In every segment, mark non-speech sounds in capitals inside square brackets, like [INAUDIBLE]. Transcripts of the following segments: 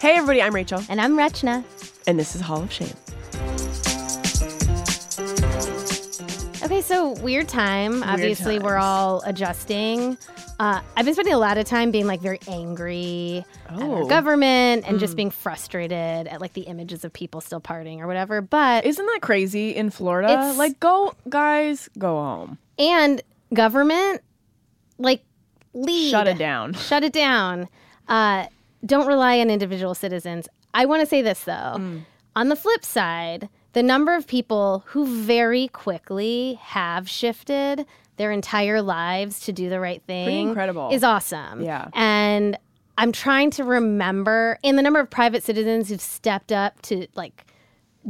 Hey, everybody, I'm Rachel, And I'm Rachna. and this is Hall of Shame. Okay, so weird time. Obviously, we're all adjusting. Uh, I've been spending a lot of time being like very angry at our Oh. government and just being frustrated at like the images of people still partying or whatever. But Isn't that crazy in Florida? It's- like, go, guys, go home. and government, like lead, Shut it down. [LAUGHS] shut it down. Uh, don't rely on individual citizens. I want to say this though. Mm. On the flip side, the number of people who very quickly have shifted their entire lives to do the right thing incredible. is awesome. Yeah. And I'm trying to remember and the number of private citizens who've stepped up to like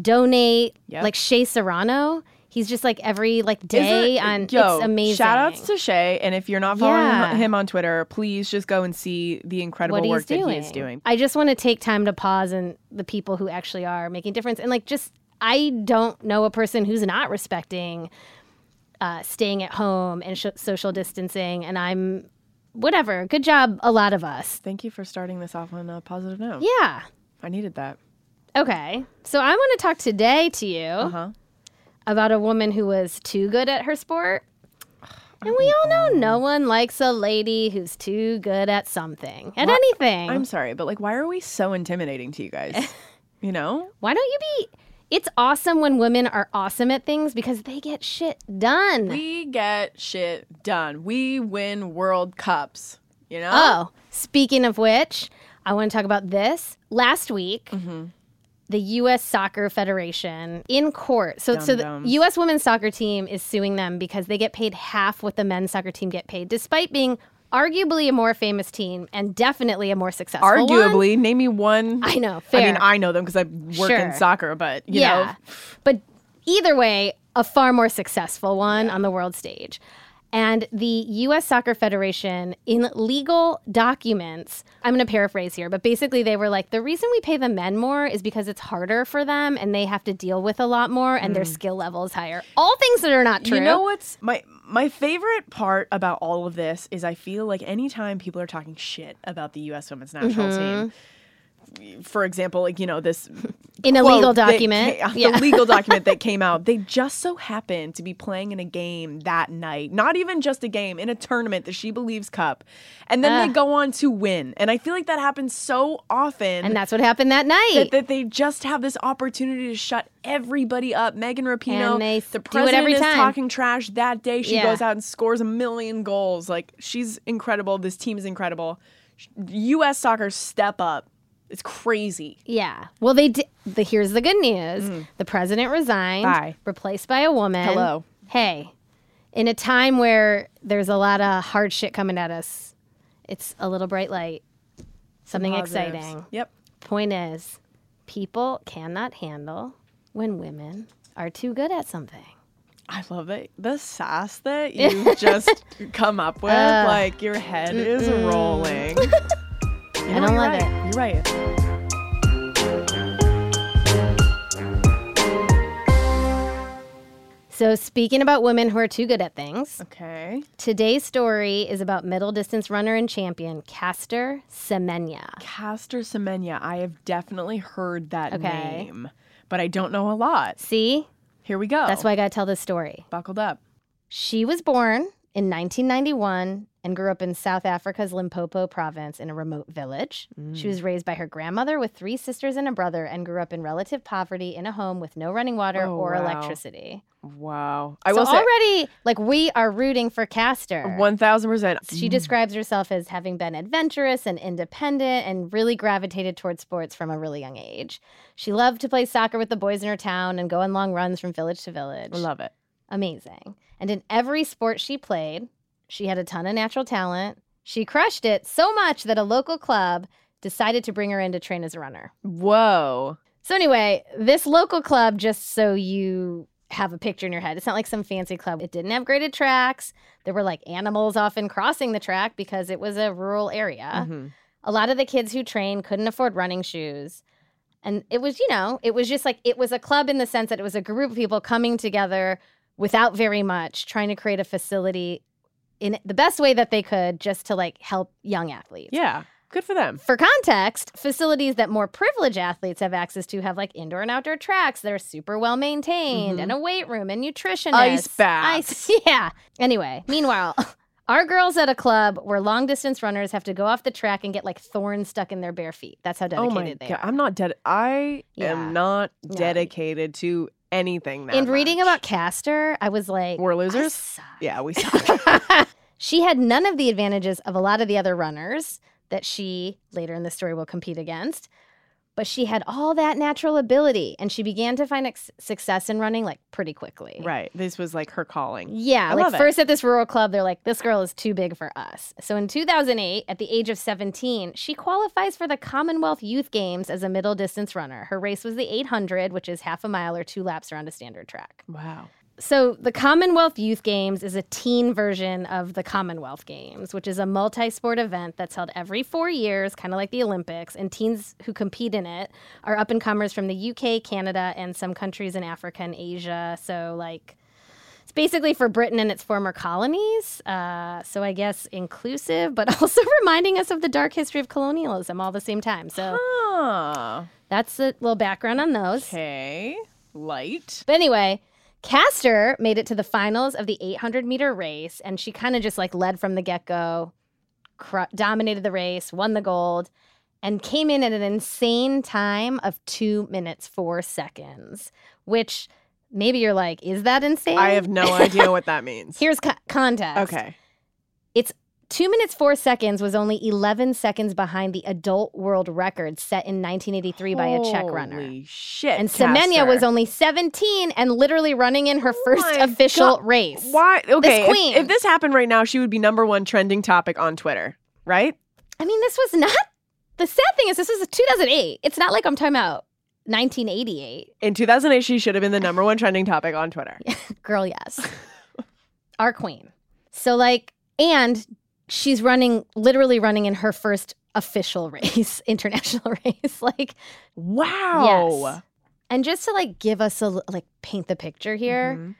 donate Yep. like Shea Serrano. He's just like every like day Isn't- on Yo, it's amazing. Shout outs to Shea. And if you're not following Yeah. him on Twitter, please just go and see the incredible what work he's doing. that he is doing. I just want to take time to pause and the people who actually are making a difference. And like, just I don't know a person who's not respecting uh, staying at home and sh- social distancing. And I'm whatever. Good job, a lot of us. Thank you for starting this off on a positive note. Yeah. I needed that. Okay. So I want to talk today to you Uh-huh. About a woman who was too good at her sport. And we all know no one likes a lady who's too good at something, at anything. I'm sorry, but like, why are we so intimidating to you guys? [LAUGHS] you know? Why don't you be? It's awesome when women are awesome at things because they get shit done. We get shit done. We win World Cups. You know? oh, speaking of which, I want to talk about this. Last week, Mm-hmm. The U.S. Soccer Federation in court. So, so the U.S. women's soccer team is suing them because they get paid half what the men's soccer team get paid, despite being arguably a more famous team and definitely a more successful one. Arguably, name me one. I know. Fair. I mean, I know them because I work in soccer, but you yeah. know, But either way, a far more successful one on the world stage. And the US Soccer Federation, in legal documents, I'm going to paraphrase here, but basically they were like, the reason we pay the men more is because it's harder for them and they have to deal with a lot more and their skill level is higher. All things that are not true. Mm. you know what's my my favorite part about all of this is I feel like anytime people are talking shit about the U.S. Women's National Mm-hmm. Team, for example, like you know this in a legal document. ca- [LAUGHS] yeah. the legal document that [LAUGHS] came out, they just so happened to be playing in a game that night. Not even just a game, in a tournament, the She Believes Cup. And then they go on to win. And I feel like that happens so often. and that's what happened that night. that, that they just have this opportunity to shut everybody up. Megan Rapinoe, the president every is time. talking trash that day. She Yeah. goes out and scores a million goals. Like she's incredible. This team is incredible. U.S. soccer step up. It's crazy. Yeah. Well, they did. The, here's the good news: the president resigned, Mm. Bye. replaced by a woman. Hello. Hey, in a time where there's a lot of hard shit coming at us, it's a little bright light, something Positives. exciting. Yep. Point is, people cannot handle when women are too good at something. I love it. The sass that [LAUGHS] you just come up with, Ugh. like your head is rolling. [LAUGHS] I don't love right. it. You're right. So, speaking about women who are too good at things, Okay. today's story is about middle distance runner and champion Caster Semenya. Caster Semenya. I have definitely heard that Okay. name, but I don't know a lot. See, Here we go. that's why I got to tell this story. buckled up. She was born in 1991 and grew up in South Africa's Limpopo province in a remote village. Mm. She was raised by her grandmother with three sisters and a brother and grew up in relative poverty in a home with no running water Oh, or wow. electricity. Wow. I so will say already, like, we are rooting for Caster. one thousand percent. She describes herself as having been adventurous and independent and really gravitated towards sports from a really young age. She loved to play soccer with the boys in her town and go on long runs from village to village. I love it. Amazing. And in every sport she played, she had a ton of natural talent. She crushed it so much that a local club decided to bring her in to train as a runner. Whoa. So, anyway, this local club, just so you have a picture in your head, it's not like some fancy club. It didn't have graded tracks. There were like animals often crossing the track because it was a rural area. Mhm. A lot of the kids who trained couldn't afford running shoes. And it was, you know, it was just like it was a club in the sense that it was a group of people coming together without very much, trying to create a facility in the best way that they could just to like help young athletes. Yeah. Good for them. For context, facilities that more privileged athletes have access to have like indoor and outdoor tracks that are super well maintained and a weight room and nutritionists. Mm-hmm. Ice baths. Ice, [LAUGHS] yeah. Anyway, meanwhile, [LAUGHS] our girls at a club where long distance runners have to go off the track and get like thorns stuck in their bare feet. That's how dedicated oh my they god. are. I'm not dead. I Yeah. am not No. dedicated to anything that In reading much. about Caster, I was like, We're losers? Yeah, we [LAUGHS] suck. she had none of the advantages of a lot of the other runners that she later in the story will compete against. But she had all that natural ability and she began to find ex- success in running like pretty quickly. right. This was like her calling. Yeah, I like first at this rural club, they're like, this girl is too big for us. So in 2008, at the age of 17, she qualifies for the Commonwealth Youth Games as a middle distance runner. Her race was the 800, which is half a mile or two laps around a standard track. Wow. So, the Commonwealth Youth Games is a teen version of the Commonwealth Games, which is a multi sport event that's held every four years, kind of like the Olympics. And teens who compete in it are up and comers from the UK, Canada, and some countries in Africa and Asia. So, like, it's basically for Britain and its former colonies. Uh, so, I guess inclusive, but [LAUGHS] also reminding us of the dark history of colonialism all the same time. So, Huh. that's a little background on those. Okay. Light. But anyway, Caster made it to the finals of the 800 meter race, and she kind of just like led from the get go, cr- dominated the race, won the gold, and came in at an insane time of two minutes, four seconds, which maybe you're like, is that insane? I have no idea what that [LAUGHS] means. Here's co- context. Okay. Two minutes, four seconds was only 11 seconds behind the adult world record set in 1983 by a Czech runner. Holy shit. And Semenya was only 17 and literally running in her oh first Oh my official God. race. Why? Okay. if- queen. If, this happened right now, she would be number one trending topic on Twitter, right? I mean, this was not. The sad thing is, this was 2008. It's not like I'm talking about 1988. In 2008, she should have been the number one trending topic on Twitter. [LAUGHS] Girl, yes. Our queen. So, like, and she's running, literally running in her first official [LAUGHS] race, international [LAUGHS] race. Like, Wow. yes. And just to like give us a like paint the picture here, Mhm.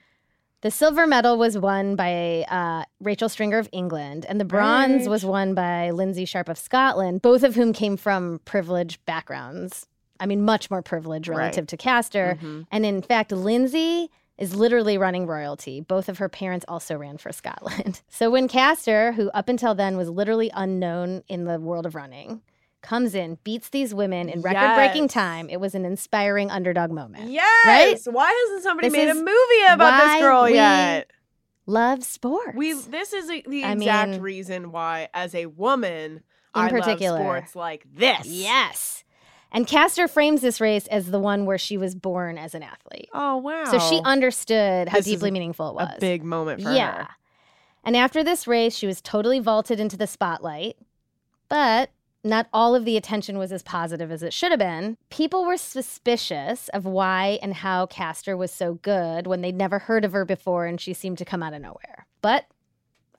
The silver medal was won by uh, Rachel Stringer of England, and the bronze Right. was won by Lynsey Sharp of Scotland, both of whom came from privileged backgrounds. I mean, much more privileged Right. relative to Caster. Mhm. And in fact, Lindsay is literally running royalty. Both of her parents also ran for Scotland. [LAUGHS] So when Caster, who up until then was literally unknown in the world of running, comes in, beats these women in record breaking Yes. time, it was an inspiring underdog moment. Yes. Right? Why hasn't somebody This made a movie about this girl yet? Love sports. We. This is a- the I exact mean- reason why, as a woman, In I particular. love sports like this. Yes. And Caster frames this race as the one where she was born as an athlete. Oh wow. So she understood how This deeply meaningful it was. a big moment for yeah. her. Yeah. And after this race, she was totally vaulted into the spotlight. But not all of the attention was as positive as it should have been. People were suspicious of why and how Caster was so good when they'd never heard of her before and she seemed to come out of nowhere. But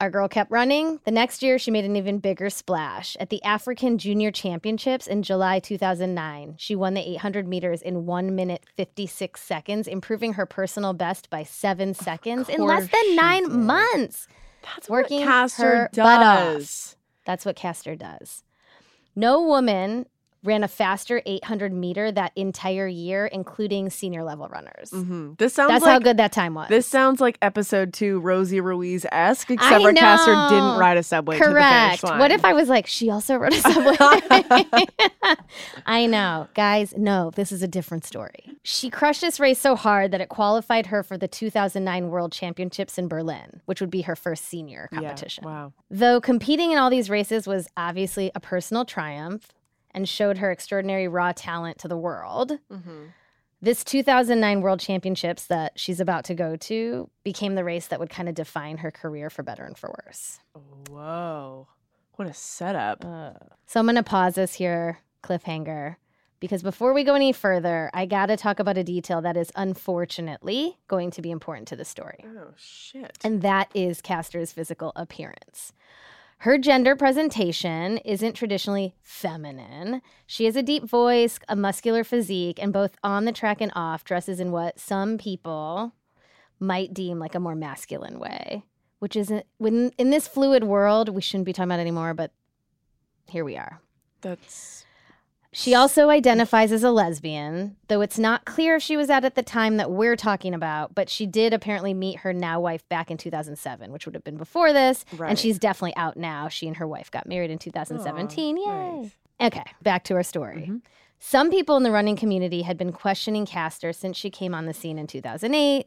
our girl kept running. The next year, she made an even bigger splash. At the African Junior Championships in July 2009, she won the 800 meters in 1 minute 56 seconds, improving her personal best by seven seconds in less than nine did. months. That's Working what Caster her butt off. does. That's what Caster does. No woman ran a faster 800 meter that entire year, including senior level runners. hmm This sounds That's like how good that time was. This sounds like episode two, Rosie Ruiz esque, except for Caster didn't ride a subway Correct. to the finish line. What if I was like, she also rode a [LAUGHS] subway? [LAUGHS] I know. Guys, no, this is a different story. She crushed this race so hard that it qualified her for the 2009 World Championships in Berlin, which would be her first senior Yeah, competition. Wow. Though competing in all these races was obviously a personal triumph and showed her extraordinary raw talent to the world, Mm-hmm. This 2009 World Championships that she's about to go to became the race that would kind of define her career for better and for worse. Whoa. What a setup. So I'm going to pause this here, cliffhanger, because before we go any further, I got to talk about a detail that is unfortunately going to be important to the story. Oh, shit. And that is Caster's physical appearance. Her gender presentation isn't traditionally feminine. She has a deep voice, a muscular physique, and both on the track and off dresses in what some people might deem like a more masculine way, which isn't when in this fluid world we shouldn't be talking about anymore, but here we are. That's She also identifies as a lesbian, though it's not clear if she was out at the time that we're talking about, but she did apparently meet her now wife back in 2007, which would have been before this. Right. And she's definitely out now. She and her wife got married in 2017. Yay. nice. Okay, back to our story. Mm-hmm. Some people in the running community had been questioning Caster since she came on the scene in 2008,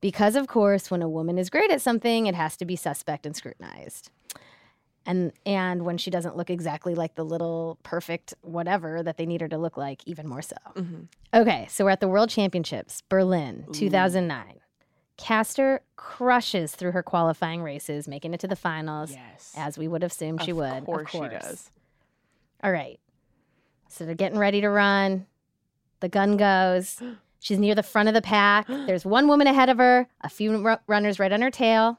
because of course, when a woman is great at something, it has to be suspect and scrutinized. And and when she doesn't look exactly like the little perfect whatever that they need her to look like, even more so. Mm-hmm. Okay, so we're at the World Championships, Berlin, 2009. Caster crushes through her qualifying races, making it to the finals, yes. as we would assume she of would. Course of course she does. all right. So they're getting ready to run. The gun goes. [GASPS] She's near the front of the pack. [GASPS] There's one woman ahead of her, a few ru- runners right on her tail.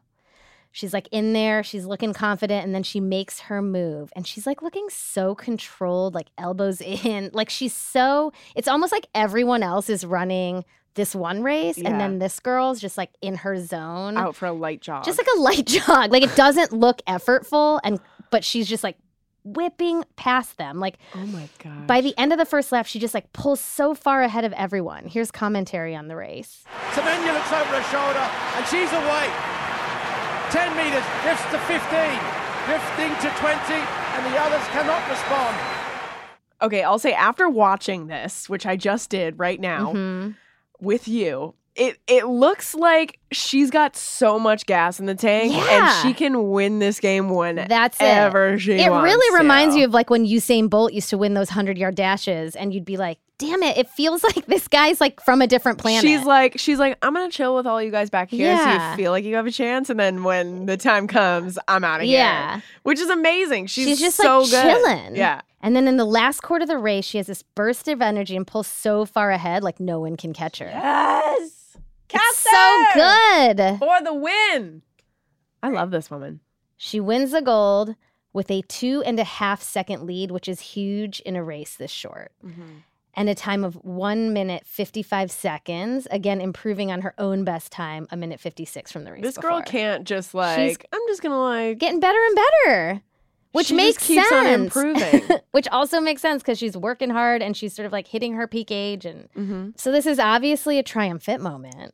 She's like in there. She's looking confident. And then she makes her move. And she's like looking so controlled, like elbows [LAUGHS] in. Like she's so, it's almost like everyone else is running this one race. Yeah. And then this girl's just like in her zone Out for a light jog. just like a light [LAUGHS] jog. Like it doesn't look effortful, and but she's just like whipping past them. Like oh my god. by the end of the first lap, she just like pulls so far ahead of everyone. Here's commentary on the race. Semenya looks over her shoulder and she's away. 10 metres, drifts to 15, drifting to 20, and the others cannot respond. Okay, I'll say after watching this, which I just did right now Mm-hmm. with you, it it looks like she's got so much gas in the tank Yeah. and she can win this game That's it. whenever she It wants really reminds to. you of like when Usain Bolt used to win those hundred yard dashes, and you'd be like, "Damn it! It feels [LAUGHS] like this guy's like from a different planet." She's like, she's like, I'm gonna chill with all you guys back here, so Yeah. you feel like you have a chance, and then when the time comes, I'm out of here. Yeah. here. which is amazing. She's, She's just so like good. chilling. Yeah, And then in the last quarter of the race, she has this burst of energy and pulls so far ahead, like no one can catch her. yes, It's so good. for the win. I love this woman. She wins the gold with a two and a half second lead, which is huge in a race this short. Mm-hmm. And a time of one minute, 55 seconds, again, improving on her own best time, a minute 56 from the race. This girl can't just like. I'm just gonna like. Getting better and better, which She makes keeps on sense. improving. [LAUGHS] which also makes sense because she's working hard and she's sort of like hitting her peak age. And hmm so this is obviously a triumphant moment.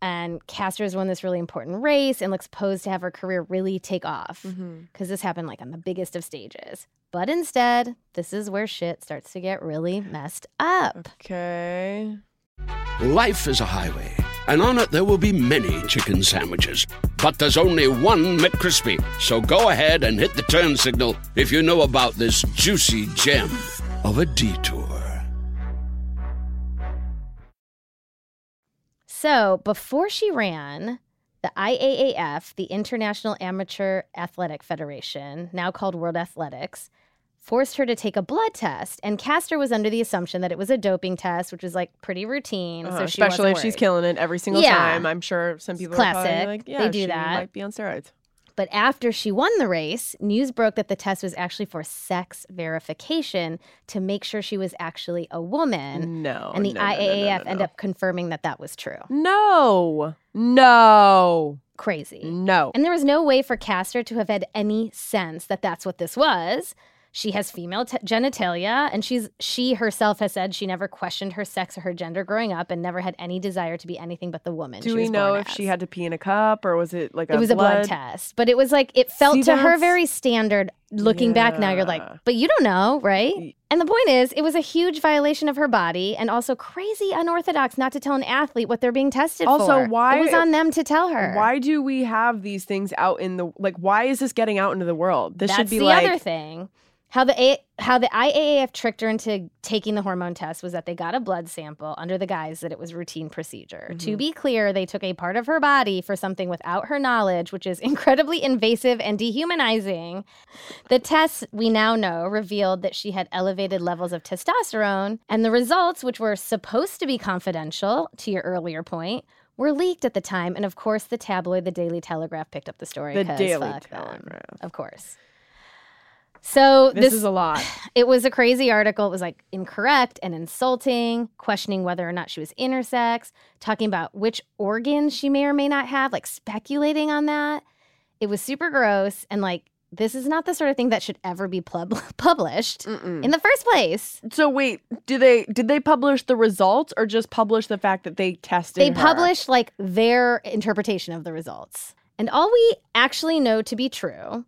And Caster's won this really important race and looks posed to have her career really take off mm-hmm. because this happened like on the biggest of stages. But instead, this is where shit starts to get really messed up. Okay. Life is a highway, and on it there will be many chicken sandwiches. But there's only one McCrispy. So go ahead and hit the turn signal if you know about this juicy gem of a detour. So before she ran, the IAAF, the International Amateur Athletic Federation, now called World Athletics, forced her to take a blood test. And Caster was under the assumption that it was a doping test, which was like pretty routine. Uh-huh, so she especially if she's killing it every single Yeah. time. I'm sure some people are classic. like, They do she that. might be on steroids. But after she won the race, news broke that the test was actually for sex verification to make sure she was actually a woman. No. and the no, no, no, IAAF no, ended up confirming that that was true. No. No. Crazy. No. And there was no way for Caster to have had any sense that that's what this was. She has female t- genitalia, and she's she herself has said she never questioned her sex or her gender growing up, and never had any desire to be anything but the woman. Do she we was know if she had to pee in a cup or was it like a It was a blood test, but it was like it felt See, to her very standard. Looking back now, you're like, but you don't know, right? And the point is, it was a huge violation of her body, and also crazy unorthodox not to tell an athlete what they're being tested Also, for. Also, why- it was on them to tell her? Why do we have these things out in the like? Why is this getting out into the world? This That's should be the like other thing. How the A- how the IAAF tricked her into taking the hormone test was that they got a blood sample under the guise that it was routine procedure. To mm-hmm. be clear, they took a part of her body for something without her knowledge, which is [LAUGHS] incredibly invasive and dehumanizing. The tests we now know revealed that she had elevated levels of testosterone, and the results, which were supposed to be confidential, to your earlier point, were leaked at the time. And of course, the tabloid, the Daily Telegraph, picked up the story. The Daily fuck them, Telegraph. of course. So This, this, is a lot. [SIGHS] it was a crazy article. It was like incorrect and insulting, questioning whether or not she was intersex, talking about which organs she may or may not have, like speculating on that. It was super gross and like this is not the sort of thing that should ever be pub- [LAUGHS] published Mm-mm. in the first place. So wait, do they did they publish the results or just publish the fact that they tested? They her? published like their interpretation of the results. And all we actually know to be true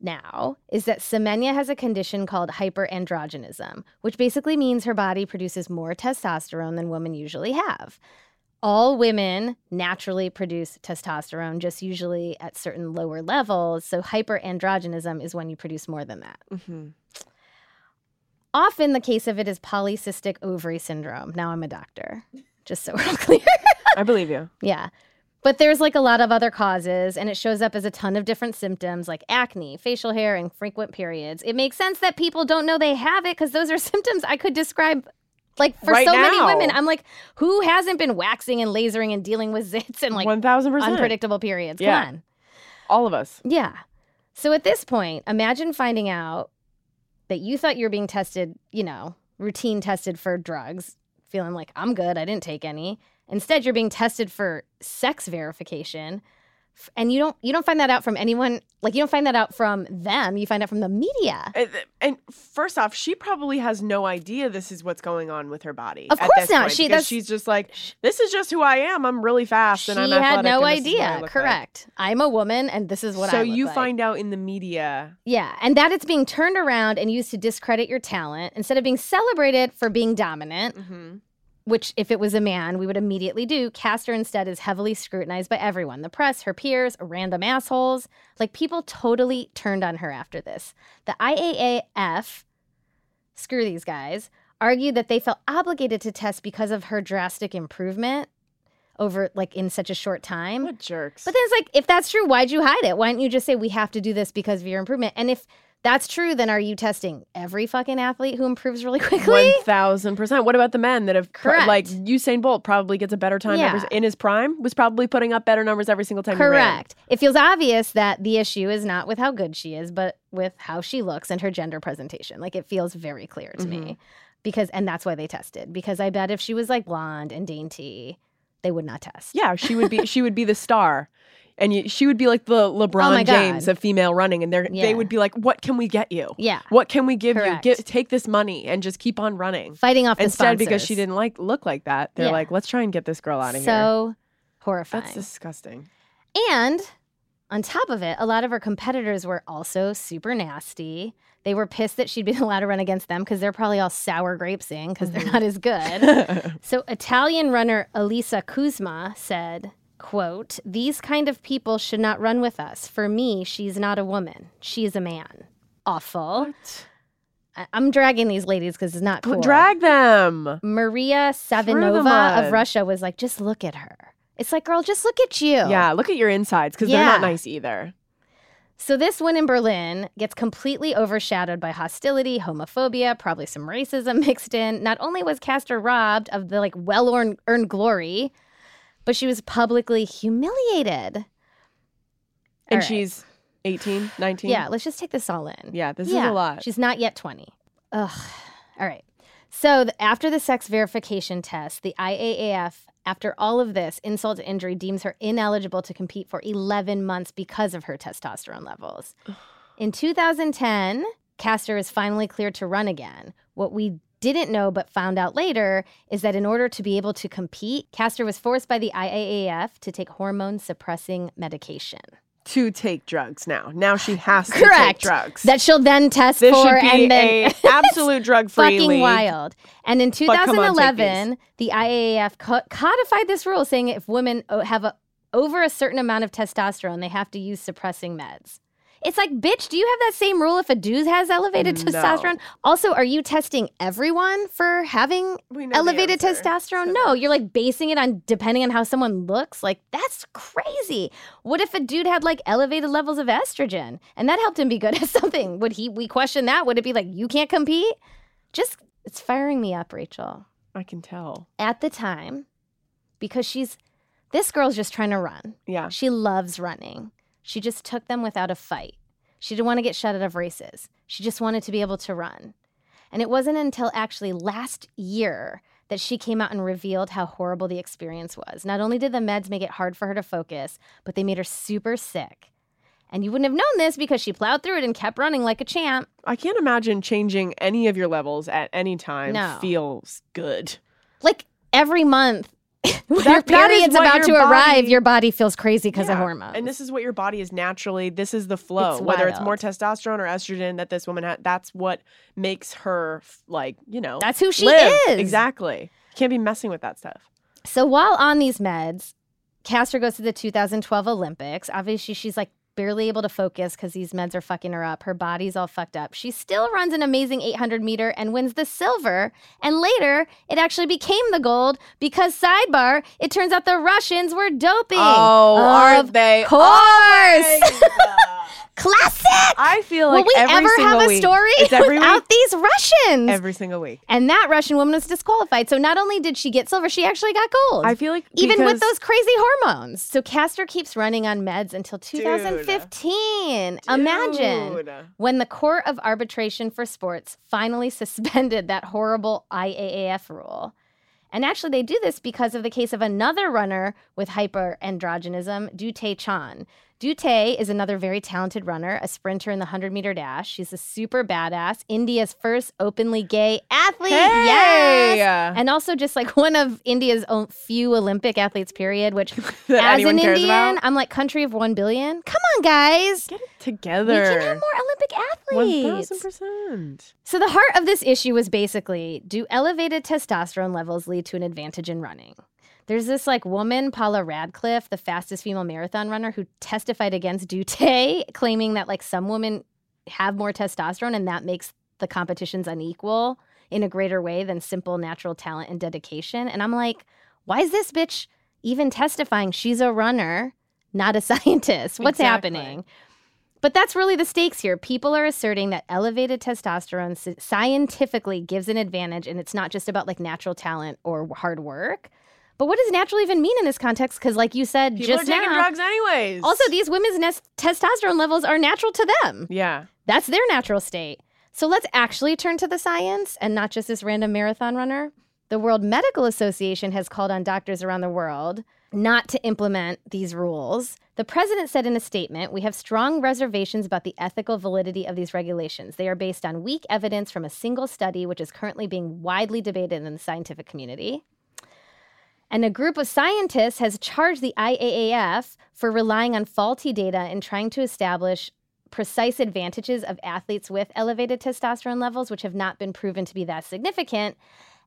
now is that Semenya has a condition called hyperandrogenism, which basically means her body produces more testosterone than women usually have. All women naturally produce testosterone, just usually at certain lower levels. So, hyperandrogenism is when you produce more than that. Mhm. Often, the case of it is polycystic ovary syndrome. Now, I'm a doctor, just so we're all [LAUGHS] clear. I believe you. Yeah. But there's like a lot of other causes, and it shows up as a ton of different symptoms like acne, facial hair, and frequent periods. It makes sense that people don't know they have it because those are [LAUGHS] symptoms I could describe like for Right so many women. I'm like, who hasn't been waxing and lasering and dealing with [LAUGHS] zits and like One thousand percent. unpredictable periods? Yeah. Come on. All of us. Yeah. So at this point, imagine finding out that you thought you were being tested, you know, routine tested for drugs, feeling like I'm good, I didn't take any. Instead, you're being tested for sex verification. And you don't you don't find that out from anyone, like you don't find that out from them, you find out from the media. And, and first off, she probably has no idea this is what's going on with her body. Of at course this not. point, She- because that's- she's just like, this is just who I am. I'm really fast She and I'm had athletic no is what I idea. look like." Correct. I'm a woman and this is what so I So you like. find out in the media. Yeah, and that it's being turned around and used to discredit your talent instead of being celebrated for being dominant. Mm-hmm. Which if it was a man, we would immediately do. Caster instead is heavily scrutinized by everyone the press, her peers, random assholes. Like people totally turned on her after this. The IAAF, screw these guys, argued that they felt obligated to test because of her drastic improvement over like in such a short time. What jerks. But then it's like, if that's true, why'd you hide it? Why don't you just say we have to do this because of your improvement? And if that's true, then are you testing every fucking athlete who improves really [LAUGHS] quickly? One thousand percent. What about the men that have pro- Correct. like Usain Bolt probably gets a better time every, Yeah. in his prime was probably putting up better numbers every single time. Correct. It feels obvious that the issue is not with how good she is, but with how she looks and her gender presentation. Like it feels very clear to Mm-hmm. me. Because and that's why they tested. Because I bet if she was like blonde and dainty, they would not test. Yeah, she would be. she would be the star, and you, she would be like the LeBron Oh God. James of female running, and Yeah. they would be like, "What can we get you? Yeah. What can we give Correct. you? Get, take this money and just keep on running." Fighting off the Instead, because she didn't like look like that, they're Yeah. like, "Let's try and get this girl out of here." So horrifying. That's disgusting. And on top of it, a lot of her competitors were also super nasty. They were pissed that she'd been [LAUGHS] allowed to run against them because they're probably all sour grapesing because they're mm-hmm. not as good. [LAUGHS] so Italian runner Elisa Cusma said, quote, these kind of people should not run with us. For me, she's not a woman. She's a man. Awful. I- I'm dragging these ladies because it's not cool. Drag them. Maria Savinova of Russia was like, just look at her. It's like, girl, just look at you. Yeah, look at your insides because they're not nice either. So this win in Berlin gets completely overshadowed by hostility, homophobia, probably some racism [LAUGHS] mixed in. Not only was Caster robbed of the like well-earned earned glory, but she was publicly humiliated. And right. she's 18, 19. Yeah, let's just take this all in. Yeah, this Yeah, is a lot. She's not yet 20. Ugh. All right. So th- after the sex verification test, the IAAF, after all of this insult to injury, deems her ineligible to compete for 11 months because of her testosterone levels. In 2010, Caster is finally cleared to run again. What we didn't know but found out later is that in order to be able to compete, Caster was forced by the IAAF to take hormone suppressing medication. to take drugs now. Now she [LAUGHS] has to take drugs. That she'll then test this for and then [LAUGHS] absolute drug free fucking league. wild. And in But come on, 2011, the IAAF codified this rule saying if women have a, over a certain amount of testosterone, they have to use suppressing meds. It's like, bitch, do you have that same rule if a dude has elevated mm, No. testosterone? Also, are you testing everyone for having We know the elevated testosterone? to No, you're like basing it on depending on how someone looks. Like, that's crazy. What if a dude had like elevated levels of estrogen and that helped him be good at [LAUGHS] something? Would he, we question that? Would it be like, you can't compete? Just, it's firing me up, Rachel. I can tell. At the time, because she's, this girl's just trying to run. Yeah. She loves running. She just took them without a fight. She didn't want to get shut out of races. She just wanted to be able to run. And it wasn't until actually last year that she came out and revealed how horrible the experience was. Not only did the meds make it hard for her to focus, but they made her super sick. And you wouldn't have known this because she plowed through it and kept running like a champ. I can't imagine changing any of your levels at any time No. feels good. Like every month, [LAUGHS] when That- your period's about to your arrive, your body feels crazy because of hormones. And this is what your body is naturally. This is the flow. It's Whether it's more testosterone or estrogen that this woman had, that's what makes her like you know. That's who she live. is. Exactly. You can't be messing with that stuff. So while on these meds, Caster goes to the 2012 Olympics. Obviously, she's like barely able to focus because these meds are fucking her up. Her body's all fucked up. She still runs an amazing 800 meter and wins the silver. And later, it actually became the gold because, sidebar, it turns out the Russians were doping. Oh, Of aren't they? course. [LAUGHS] Classic. I feel like Will we ever have a week- story without week. these Russians? Every single week. and that Russian woman was disqualified. So not only did she get silver, she actually got gold. I feel like even with those crazy hormones. So Caster keeps running on meds until 2015. Imagine Dude. when the Court of Arbitration for Sports finally [LAUGHS] suspended that horrible IAAF rule. And actually, they do this because of the case of another runner with hyperandrogenism, Dutee Chand. Dutee is another very talented runner, a sprinter in the 100 meter dash. She's a super badass, India's first openly gay athlete. Hey! Yes. And also just like one of India's own few Olympic athletes, period, which [LAUGHS] as an Indian, about? I'm like, country of 1 billion? Come on, guys. Get it together. We can have more Olympic athletes. thousand percent. So, the heart of this issue was basically do elevated testosterone levels lead to an advantage in running? There's this like woman, Paula Radcliffe, the fastest female marathon runner, who testified against Dutee, claiming that like some women have more testosterone and that makes the competitions unequal in a greater way than simple natural talent and dedication. And I'm like, why is this bitch even testifying? She's a runner, not a [LAUGHS] scientist. What's Exactly. happening? But that's really the stakes here. People are asserting that elevated testosterone scientifically gives an advantage, and it's not just about like natural talent or hard work. But what does natural even mean in this context? Because, like you said People just are taking now, drugs anyways. also these women's nes- testosterone levels are natural to them. yeah. That's their natural state. So let's actually turn to the science and not just this random marathon runner. The World Medical Association has called on doctors around the world not to implement these rules. The president said in a statement, We have strong reservations about the ethical validity of these regulations. They are based on weak evidence from a single study, which is currently being widely debated in the scientific community. And a group of scientists has charged the IAAF for relying on faulty data in trying to establish precise advantages of athletes with elevated testosterone levels, which have not been proven to be that significant.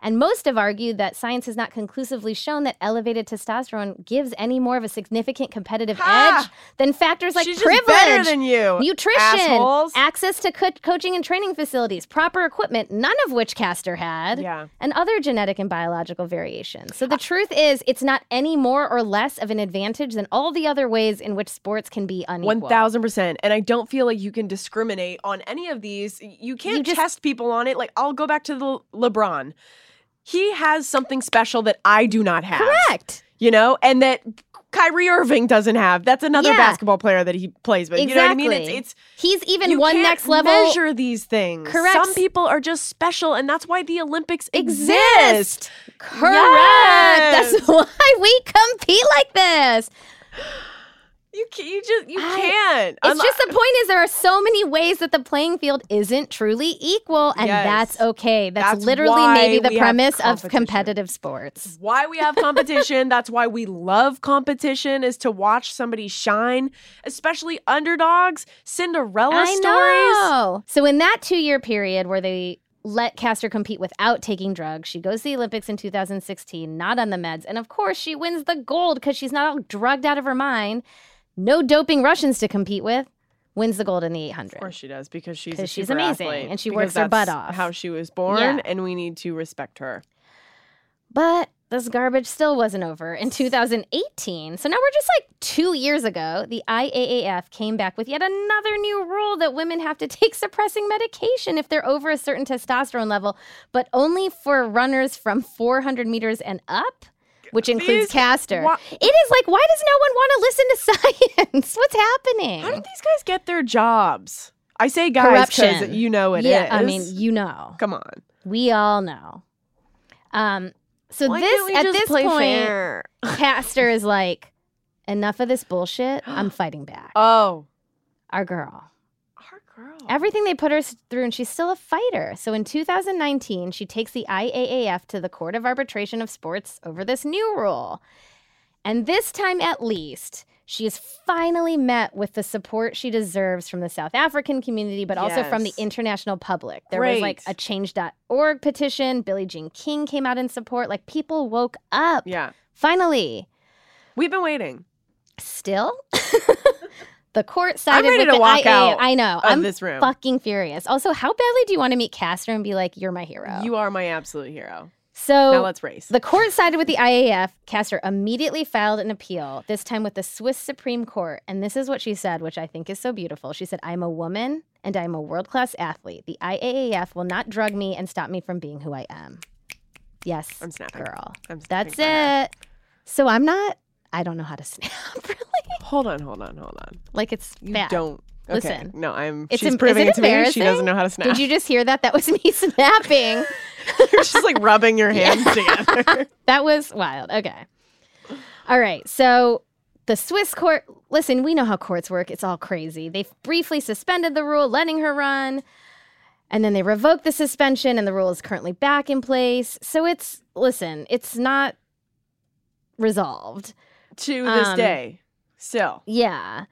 And most have argued that science has not conclusively shown that elevated testosterone gives any more of a significant competitive Ha! edge than factors like She's privilege, better than you, nutrition, assholes. access to co- coaching and training facilities, proper equipment, none of which Caster had, Yeah. and other genetic and biological variations. So the truth is, it's not any more or less of an advantage than all the other ways in which sports can be unequal. One thousand percent. And I don't feel like you can discriminate on any of these. You can't just- test people on it. Like I'll go back to the LeBron. He has something special that I do not have. Correct. You know, and that Kyrie Irving doesn't have. That's another Yeah. basketball player that he plays with. You know what I mean? It's it's He's even one next level. Measure these things. Correct. Some people are just special, and that's why the Olympics Exist. exist. Correct. Yes. That's [LAUGHS] why we compete like this. You can't, you just you I- can't. It's Unli- just the point is there are so many ways that the playing field isn't truly equal, and Yes. that's okay. That's, That's literally maybe the premise of competitive sports. why we have competition. That's why we love competition is to watch somebody shine, especially underdogs, Cinderella I stories. know. So in that two-year period where they let Caster compete without taking drugs, she goes to the Olympics in 2016, not on the meds, and of course she wins the gold because she's not all drugged out of her mind. No doping Russians to compete with. wins the gold in the 800. Of course she does because she's a she's amazing, athlete, and she works her butt off. How she was born, Yeah. and we need to respect her. But this garbage still wasn't over in 2018. So now we're just like two years ago. The IAAF came back with yet another new rule that women have to take suppressing medication if they're over a certain testosterone level, but only for runners from 400 meters and up. Which includes These- Caster. wha- it is like, why does no one want to listen to [LAUGHS] science? What's happening? How did these guys get their jobs? I say guys because Corruption. you know it is. yeah, I mean, you know. come on. We all know. Um, so Why this at this point, fair? [LAUGHS] Caster is like, enough of this bullshit. I'm fighting back. [GASPS] Oh, Our girl. Girl. Everything they put her through, and she's still a fighter. So in 2019, she takes the IAAF to the Court of Arbitration of Sports over this new rule. And this time at least, she has finally met with the support she deserves from the South African community, but also from the international public. There was like a change.org petition. Billie Jean King came out in support. Like people woke up. yeah, Finally. we've been waiting Still, [LAUGHS] the court sided ready with to the walk IA. out I know. of I'm this room. fucking furious. Also, how badly do you want to meet Caster and be like, "You're my hero"? You are my absolute hero. so now let's race. the court sided with the IAF. Caster immediately filed an appeal, this time with the Swiss Supreme Court. And this is what she said, which I think is so beautiful. She said, I'm a woman and I'm a world class athlete. The IAAF will not drug me and stop me from being who I am. Yes, I'm snapping. girl. I'm That's snapping her. it. So I'm not, I don't know how to [LAUGHS] snap, really. Hold on, hold on, hold on. Like it's You bad. don't. Okay. Listen. No, I'm. It's she's em- proving it it to me. She doesn't know how to snap. Did you just hear that? That was [LAUGHS] me snapping. [LAUGHS] You're just like rubbing your hands together. that was wild. Okay. All right. So the Swiss court, listen, we know how courts work. It's all crazy. They briefly suspended the rule, letting her run. And then they revoked the suspension, and the rule is currently back in place. So it's, listen, it's not resolved. To this Um, day, still. Yeah.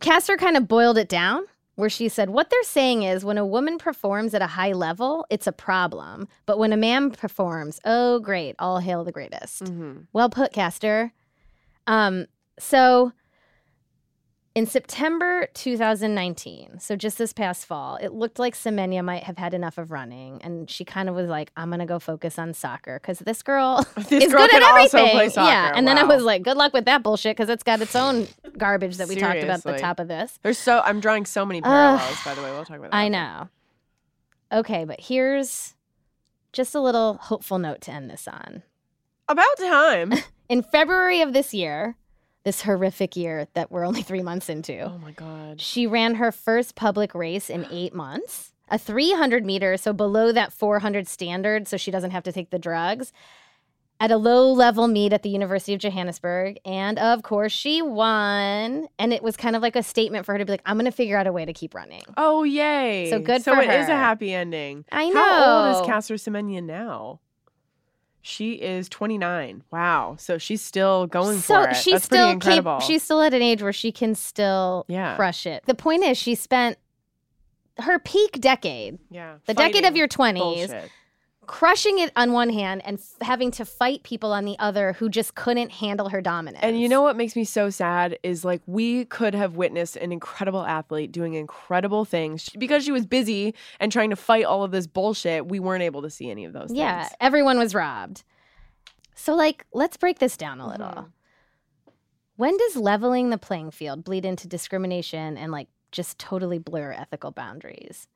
Caster kind of boiled it down where she said, What they're saying is when a woman performs at a high level, it's a problem. But when a man performs, oh, great, all hail the greatest. Mm-hmm. Well put, Caster. Um, so in September 2019, so just this past fall, it looked like Semenya might have had enough of running, and she kind of was like, "I'm gonna go focus on soccer because this girl [LAUGHS] This is girl good at everything." Yeah, and then I was like, "Good luck with that bullshit," because it's got its own [LAUGHS] garbage that we talked about at the top of this. There's so I'm drawing so many parallels. by the way, we'll talk about that. I know. Okay, but here's just a little hopeful note to end this on. About time. [LAUGHS] In February of this year, this horrific year that we're only [LAUGHS] three months into, oh my god. she ran her first public race in [GASPS] eight months, a 300 meter, so below that 400 standard, so she doesn't have to take the drugs, at a low level meet at the University of Johannesburg. And of course, she won. And it was kind of like a statement for her to be like, I'm going to figure out a way to keep running. Oh yay. So good So for it is a happy ending. I know. How old is Caster Semenya now? She is 29. Wow. So she's still going so for it. she That's still pretty incredible. Keep, she's still at an age where she can still Yeah. crush it. The point is, she spent her peak decade, yeah. the decade of your 20s, bullshit. Crushing it on one hand and f- having to fight people on the other who just couldn't handle her dominance. And you know what makes me so sad is like we could have witnessed an incredible athlete doing incredible things because she was busy and trying to fight all of this bullshit. We weren't able to see any of those things. Yeah, things. everyone was robbed. So, like, let's break this down a little. Mhm. When does leveling the playing field bleed into discrimination and, like, just totally blur ethical boundaries?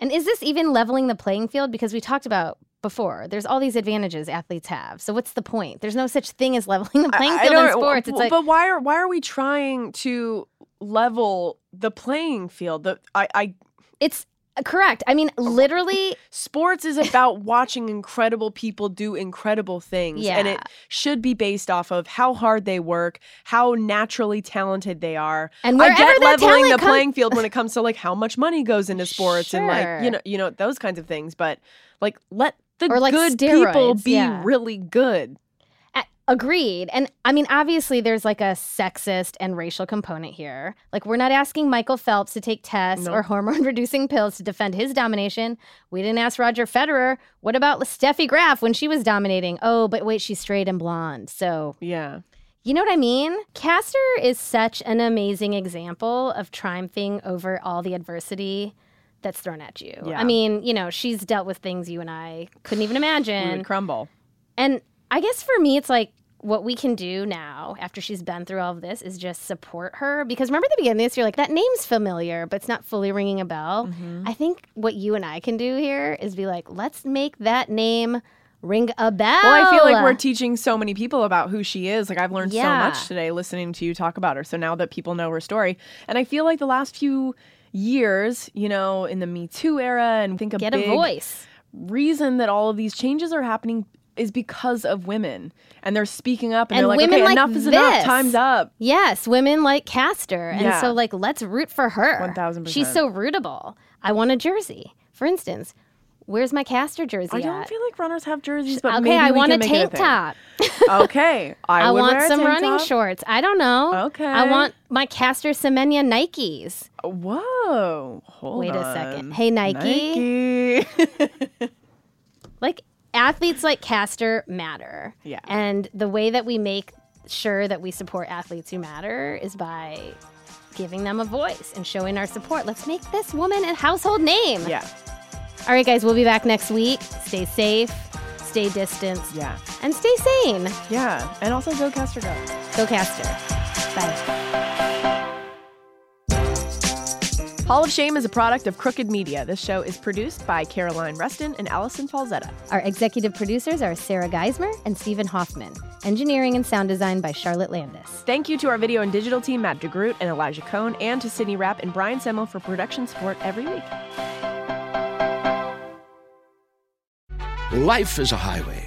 And is this even leveling the playing field? Because we talked about before, there's all these advantages athletes have. So, what's the point? There's no such thing as [LAUGHS] leveling the playing field in sports. It's like, but why are why are we trying to level the playing field? The I, I it's correct. I mean, oh. literally, sports is about watching incredible people do incredible things, and it should be based off of how hard they work, how naturally talented they are. and I get leveling the comes- playing field when it comes to like how much money goes into sports and like you know you know those kinds of things. But like let the Or, like, good people be yeah. really good. Agreed. And I mean, obviously, there's like a sexist and racial component here. Like, we're not asking Michael Phelps to take tests No. or hormone reducing pills to defend his domination. We didn't ask Roger Federer. What about Steffi Graf when she was dominating? Oh, but wait, she's straight and blonde. So, Yeah. You know what I mean? Caster is such an amazing example of triumphing over all the adversity that's thrown at you. Yeah. I mean, you know, she's dealt with things you and I couldn't even imagine. crumble. And I guess for me, it's like what we can do now after she's been through all of this is just support her. Because remember at the beginning of this, you're like, that name's familiar, but it's not fully ringing a bell. Mm-hmm. I think what you and I can do here is be like, let's make that name ring a bell. Well, I feel like we're teaching so many people about who she is. Like I've learned so much today listening to you talk about her. So now that people know her story, and I feel like the last few years, you know, in the Me Too era, and think a Get big a voice. reason that all of these changes are happening is because of women, and they're speaking up, and, And they're like, okay, like enough is enough, time's up. Yes, women like Caster. And Yeah. so, like, let's root for her. 1000%. She's so rootable. I want a jersey. For instance, where's my Caster jersey I don't feel like runners have jerseys, but okay, maybe I want a tank thing. top. Okay, [LAUGHS] I, I want a some running top. shorts. I don't know. Okay. I want my Caster Semenya Nikes. Whoa, hold Wait a second. Hey, Nike. Nike. [LAUGHS] Like athletes like Caster matter. Yeah. And the way that we make sure that we support athletes who matter is by giving them a voice and showing our support. Let's make this woman a household name. yeah, All right, guys, we'll be back next week. Stay safe, stay distanced, yeah, and stay sane. yeah, and also go Caster go. Go Caster. Hall of Shame is a product of Crooked Media. This show is produced by Caroline Reston and Allison Falzetta. Our executive producers are Sarah Geismer and Stephen Hoffman. Engineering and sound design by Charlotte Landis. Thank you to our video and digital team, Matt DeGroot and Elijah Cohn, and to Sydney Rapp and Brian Semmel for production support every week. Life is a highway,